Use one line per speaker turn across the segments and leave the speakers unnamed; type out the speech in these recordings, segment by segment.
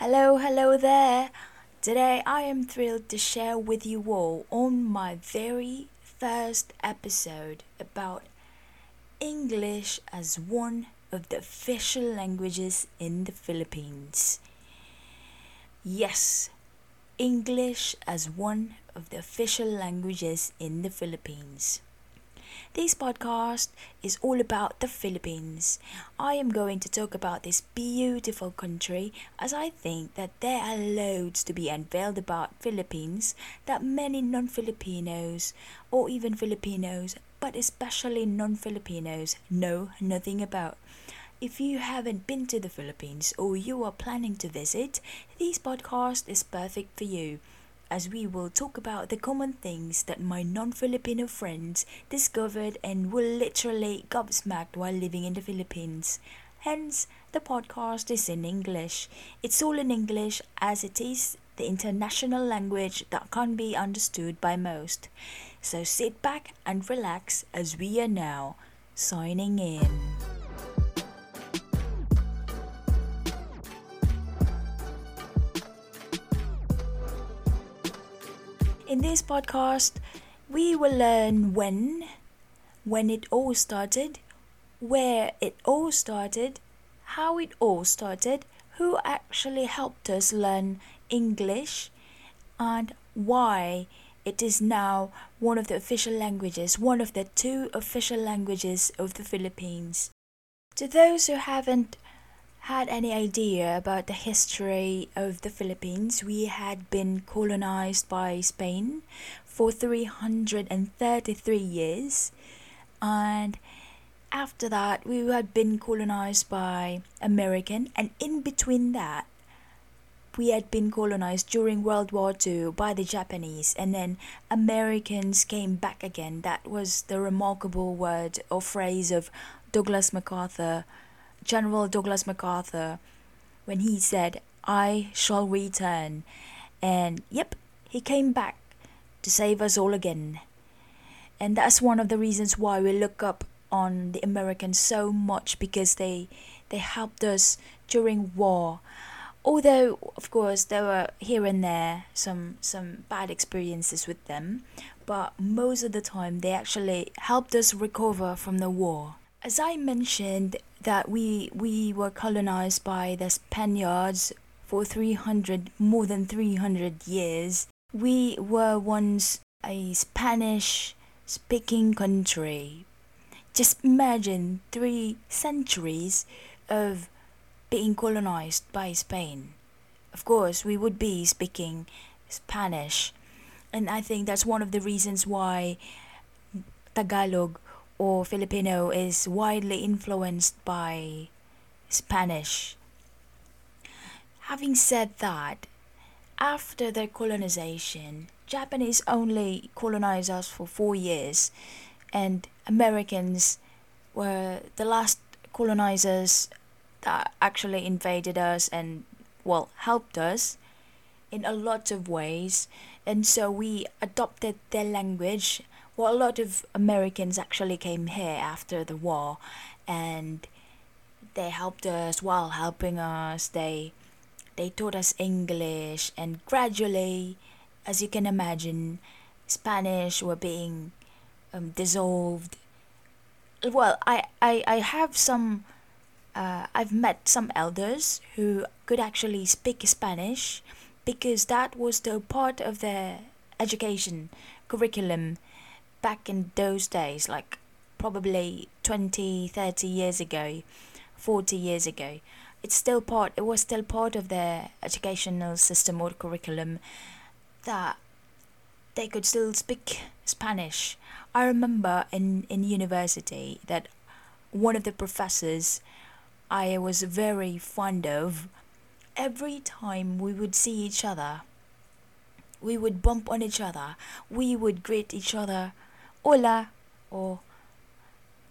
Hello, hello there. Today I am thrilled to share with you all on my very first episode about English as one of the official languages in the Philippines. Yes, English as one of the official languages in the Philippines. This podcast is all about the Philippines. I am going to talk about this beautiful country as I think that there are loads to be unveiled about Philippines that many non-Filipinos or even Filipinos, but especially non-Filipinos know nothing about. If you haven't been to the Philippines or you are planning to visit, this podcast is perfect for you as we will talk about the common things that my non Filipino friends discovered and were literally gobsmacked while living in the Philippines. Hence, the podcast is in English. It's all in English as it is the international language that can't be understood by most. So sit back and relax as we are now signing in. This podcast, we will learn when, when it all started, where it all started, how it all started, who actually helped us learn English, and why it is now one of the official languages, one of the two official languages of the Philippines. To those who haven't had any idea about the history of the Philippines, we had been colonized by Spain for 333 years, and after that, we had been colonized by American, and in between that, we had been colonized during World War II by the Japanese, and then Americans came back again. That was the remarkable word or phrase of Douglas MacArthur General Douglas MacArthur when he said, I shall return. And yep, he came back to save us all again. And that's one of the reasons why we look up on the Americans so much because they they helped us during war. Although of course there were here and there some some bad experiences with them, but most of the time they actually helped us recover from the war. As I mentioned, that we we were colonized by the Spaniards for 300 more than 300 years. We were once a Spanish speaking country. Just imagine 3 centuries of being colonized by Spain. Of course, we would be speaking Spanish. And I think that's one of the reasons why Tagalog or Filipino is widely influenced by Spanish. Having said that, after their colonization, Japanese only colonized us for four years, and Americans were the last colonizers that actually invaded us and, well, helped us in a lot of ways. And so we adopted their language well, a lot of Americans actually came here after the war, and they helped us while helping us. They they taught us English, and gradually, as you can imagine, Spanish were being um, dissolved. Well, I, I, I have some. Uh, I've met some elders who could actually speak Spanish because that was the part of their education curriculum back in those days, like probably 20, 30 years ago, 40 years ago, it's still part, it was still part of their educational system or curriculum that they could still speak Spanish. I remember in, in university that one of the professors I was very fond of, every time we would see each other, we would bump on each other, we would greet each other Hola o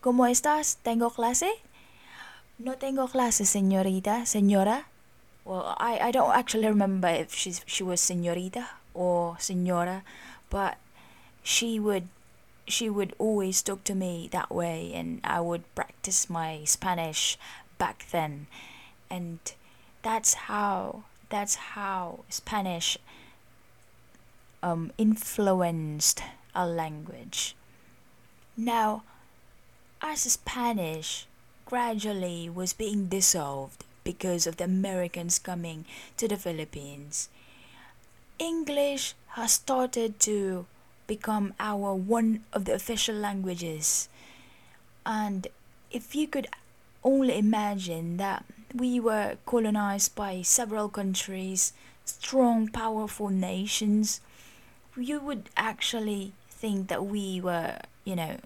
¿Cómo estás? ¿Tengo clase? No tengo clase, señorita, señora. Well, I, I don't actually remember if she's, she was señorita or señora, but she would she would always talk to me that way and I would practice my Spanish back then. And that's how that's how Spanish um, influenced our language. Now, as Spanish gradually was being dissolved because of the Americans coming to the Philippines, English has started to become our one of the official languages. And if you could only imagine that we were colonized by several countries, strong, powerful nations, you would actually think that we were, you know,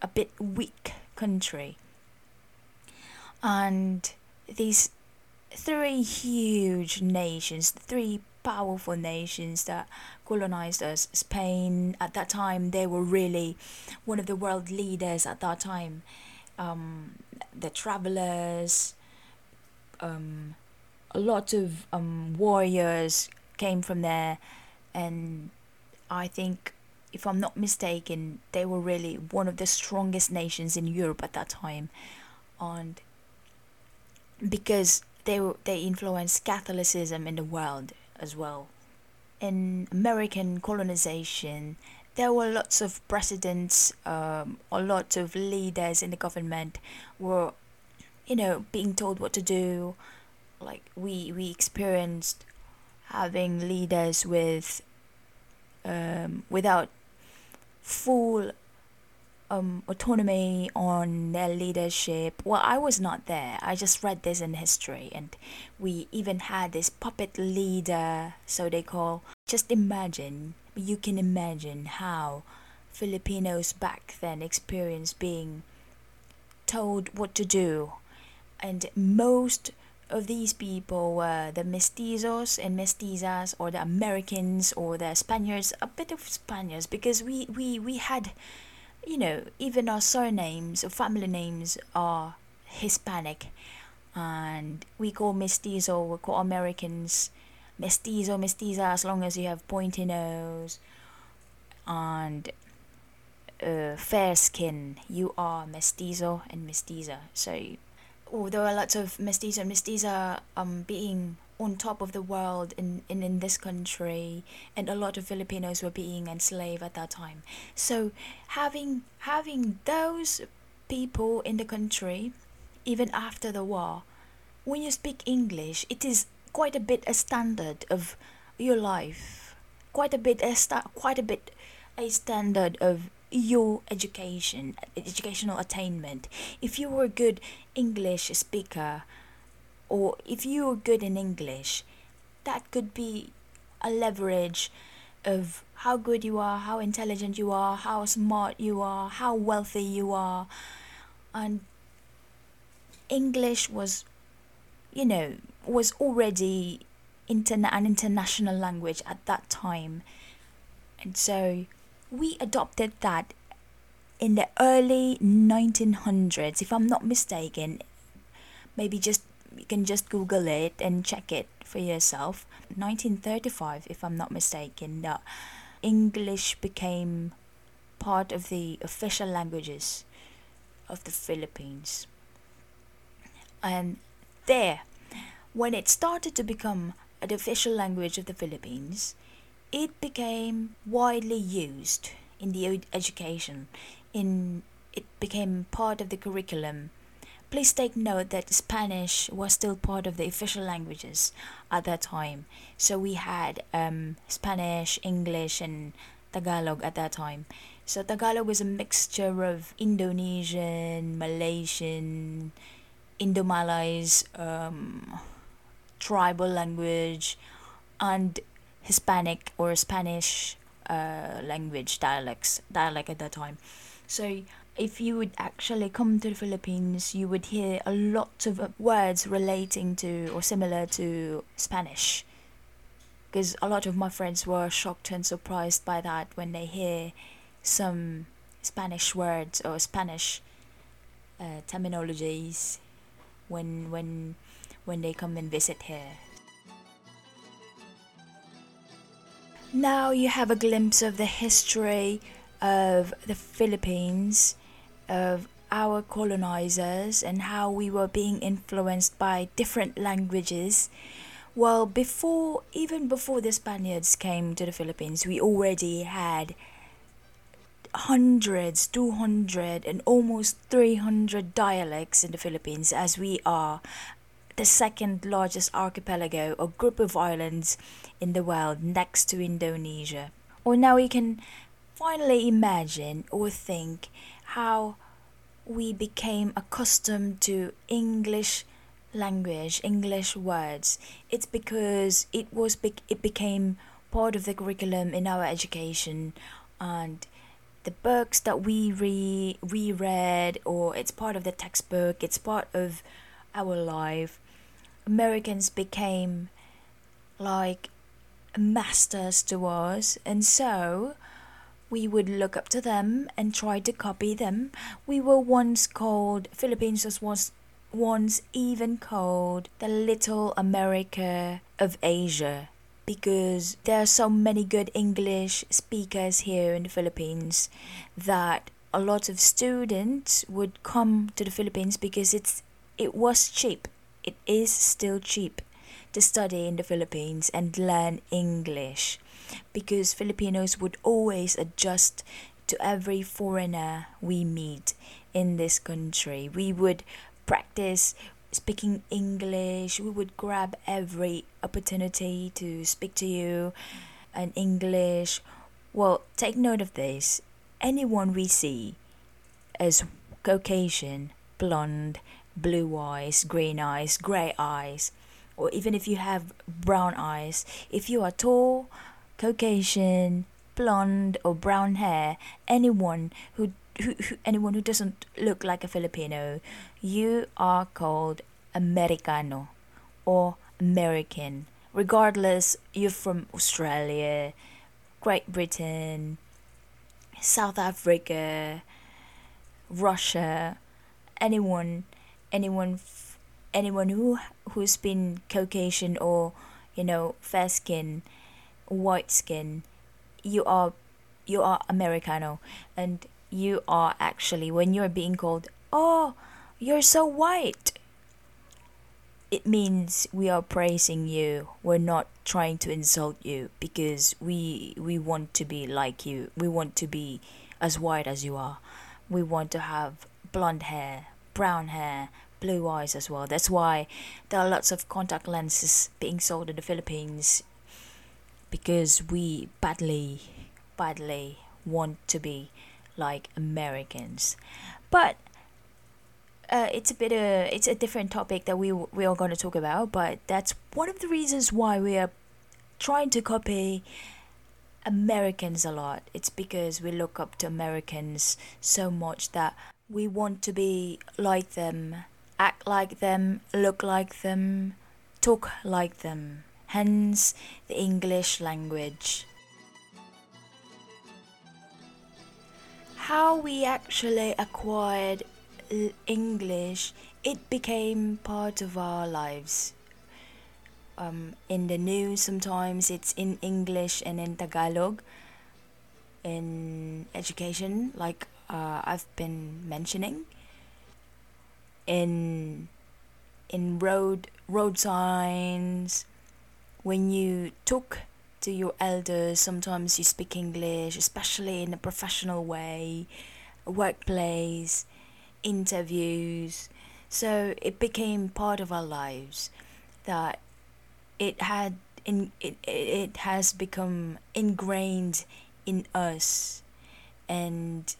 a bit weak country. And these three huge nations, three powerful nations that colonized us, Spain at that time, they were really one of the world leaders at that time. Um, the travelers, um, a lot of um, warriors came from there, and I think, if I'm not mistaken, they were really one of the strongest nations in Europe at that time, and because they they influenced Catholicism in the world as well. In American colonization, there were lots of presidents, um, or lots of leaders in the government were, you know, being told what to do. Like we we experienced having leaders with um, without full um, autonomy on their leadership. Well, I was not there. I just read this in history, and we even had this puppet leader, so they call. Just imagine, you can imagine how Filipinos back then experienced being told what to do, and most of these people were the mestizos and mestizas or the Americans or the Spaniards, a bit of Spaniards because we, we, we had, you know, even our surnames or family names are Hispanic and we call mestizo, we call Americans mestizo, mestiza as long as you have pointy nose and uh, fair skin, you are mestizo and mestiza. So oh, there were lots of mestizo and um, being on top of the world in, in, in this country and a lot of Filipinos were being enslaved at that time. So having having those people in the country even after the war, when you speak English, it is quite a bit a standard of your life. Quite a bit a sta- quite a bit a standard of your education, educational attainment. If you were good English speaker, or if you're good in English, that could be a leverage of how good you are, how intelligent you are, how smart you are, how wealthy you are. And English was, you know, was already interna- an international language at that time. And so we adopted that in the early 1900s if i'm not mistaken maybe just you can just google it and check it for yourself. 1935 if i'm not mistaken that english became part of the official languages of the philippines. And there when it started to become the official language of the philippines it became widely used in the education. In it became part of the curriculum. Please take note that spanish was still part of the official languages at that time. So we had um, spanish english and tagalog at that time. So tagalog was a mixture of indonesian malaysian indo-malays um, tribal language and Hispanic or Spanish uh, language dialects dialect at that time. So if you would actually come to the Philippines, you would hear a lot of uh, words relating to or similar to Spanish. Because a lot of my friends were shocked and surprised by that when they hear some Spanish words or Spanish uh, terminologies when when when they come and visit here. Now you have a glimpse of the history of the Philippines, of our colonizers, and how we were being influenced by different languages. Well, before, even before the Spaniards came to the Philippines, we already had hundreds, 200, and almost 300 dialects in the Philippines, as we are the second largest archipelago or group of islands in the world next to Indonesia. Or now we can finally imagine or think how we became accustomed to English language, English words. It's because it was it became part of the curriculum in our education and the books that we re reread or it's part of the textbook, it's part of our life. Americans became like masters to us and so we would look up to them and try to copy them. We were once called, Philippines was once, once even called the Little America of Asia because there are so many good English speakers here in the Philippines that a lot of students would come to the Philippines because it's it was cheap. It is still cheap to study in the Philippines and learn English because Filipinos would always adjust to every foreigner we meet in this country. We would practice speaking English, we would grab every opportunity to speak to you in English. Well, take note of this. Anyone we see as Caucasian, blonde, blue eyes, green eyes, grey eyes, or even if you have brown eyes, if you are tall, Caucasian, blonde or brown hair, anyone who, who, who anyone who doesn't look like a Filipino, you are called Americano or American. Regardless, you're from Australia, Great Britain, South Africa, Russia, anyone, anyone, anyone who who's been Caucasian or you know fair skin white skin, you are you are Americano and you are actually when you're being called, "Oh, you're so white." It means we are praising you. We're not trying to insult you because we we want to be like you. We want to be as white as you are. We want to have blonde hair, brown hair, blue eyes as well. That's why there are lots of contact lenses being sold in the Philippines because we badly, badly want to be like Americans. But uh, it's a bit of it's a different topic that we we are going to talk about. But that's one of the reasons why we are trying to copy Americans a lot. It's because we look up to Americans so much that we want to be like them, act like them, look like them, talk like them hence the English language. How we actually acquired English, it became part of our lives. Um, in the news, sometimes it's in English and in Tagalog. In education, like uh, I've been mentioning, in in road road signs, when you talk to your elders, sometimes you speak English, especially in a professional way, workplace, interviews. So it became part of our lives that it had in it, it has become ingrained in us and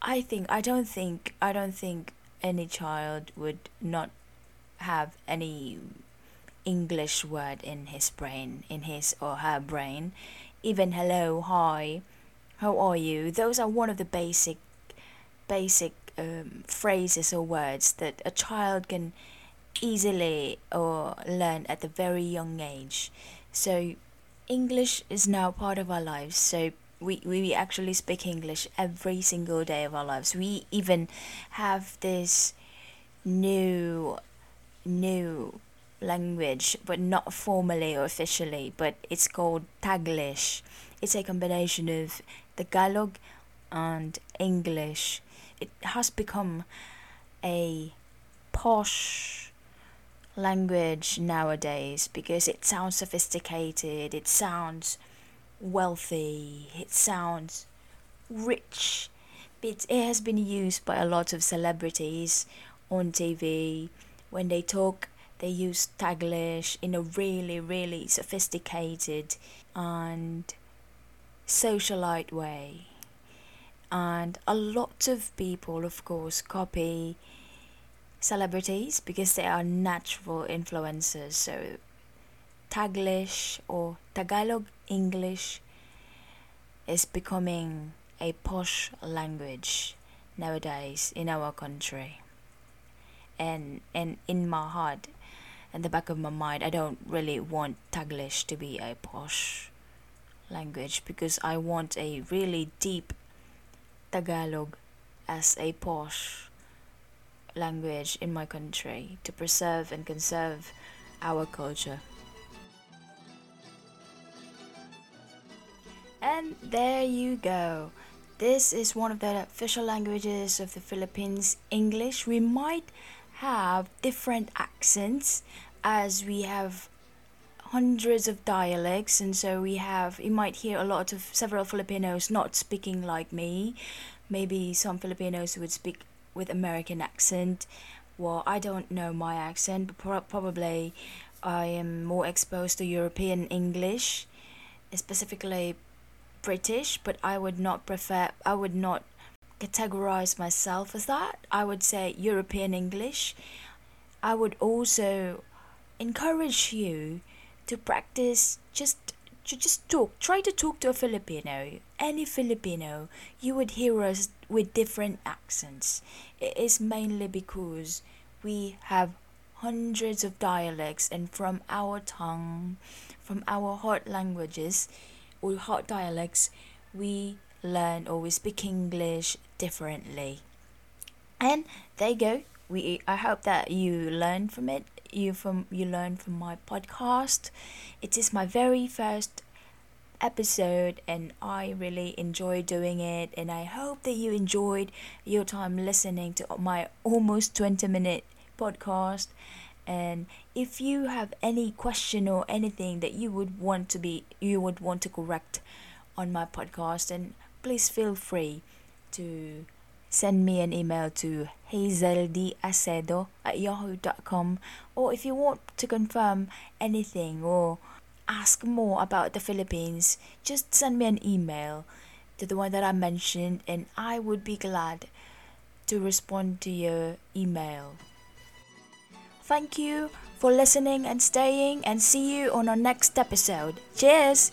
I think I don't think I don't think any child would not have any English word in his brain, in his or her brain. Even hello, hi, how are you? Those are one of the basic, basic um, phrases or words that a child can easily or learn at a very young age. So, English is now part of our lives. So we, we actually speak English every single day of our lives. We even have this new new language, but not formally or officially, but it's called Taglish. It's a combination of the Tagalog and English. It has become a posh language nowadays because it sounds sophisticated, it sounds wealthy, it sounds rich. It, it has been used by a lot of celebrities on TV. When they talk, they use Taglish in a really, really sophisticated and socialite way. And a lot of people, of course, copy celebrities because they are natural influencers. So, Taglish or Tagalog English is becoming a posh language nowadays in our country. And and in my heart, in the back of my mind, I don't really want Taglish to be a posh language because I want a really deep Tagalog as a posh language in my country to preserve and conserve our culture. And there you go. This is one of the official languages of the Philippines, English. We might have different accents as we have hundreds of dialects and so we have you might hear a lot of several Filipinos not speaking like me maybe some Filipinos would speak with American accent. Well, I don't know my accent, but pro- probably I am more exposed to European English, specifically British, but I would not prefer, I would not categorize myself as that. I would say European English. I would also encourage you to practice just to just talk. Try to talk to a Filipino, any Filipino. You would hear us with different accents. It is mainly because we have hundreds of dialects, and from our tongue, from our heart languages or heart dialects, we learn or we speak English differently. And there you go. We I hope that you learn from it. You from you learn from my podcast. It is my very first episode and I really enjoy doing it and I hope that you enjoyed your time listening to my almost 20 minute podcast and if you have any question or anything that you would want to be you would want to correct on my podcast then please feel free to send me an email to hazeldacedo at yahoo.com or if you want to confirm anything or ask more about the Philippines, just send me an email to the one that I mentioned, and I would be glad to respond to your email. Thank you for listening and staying, and see you on our next episode. Cheers!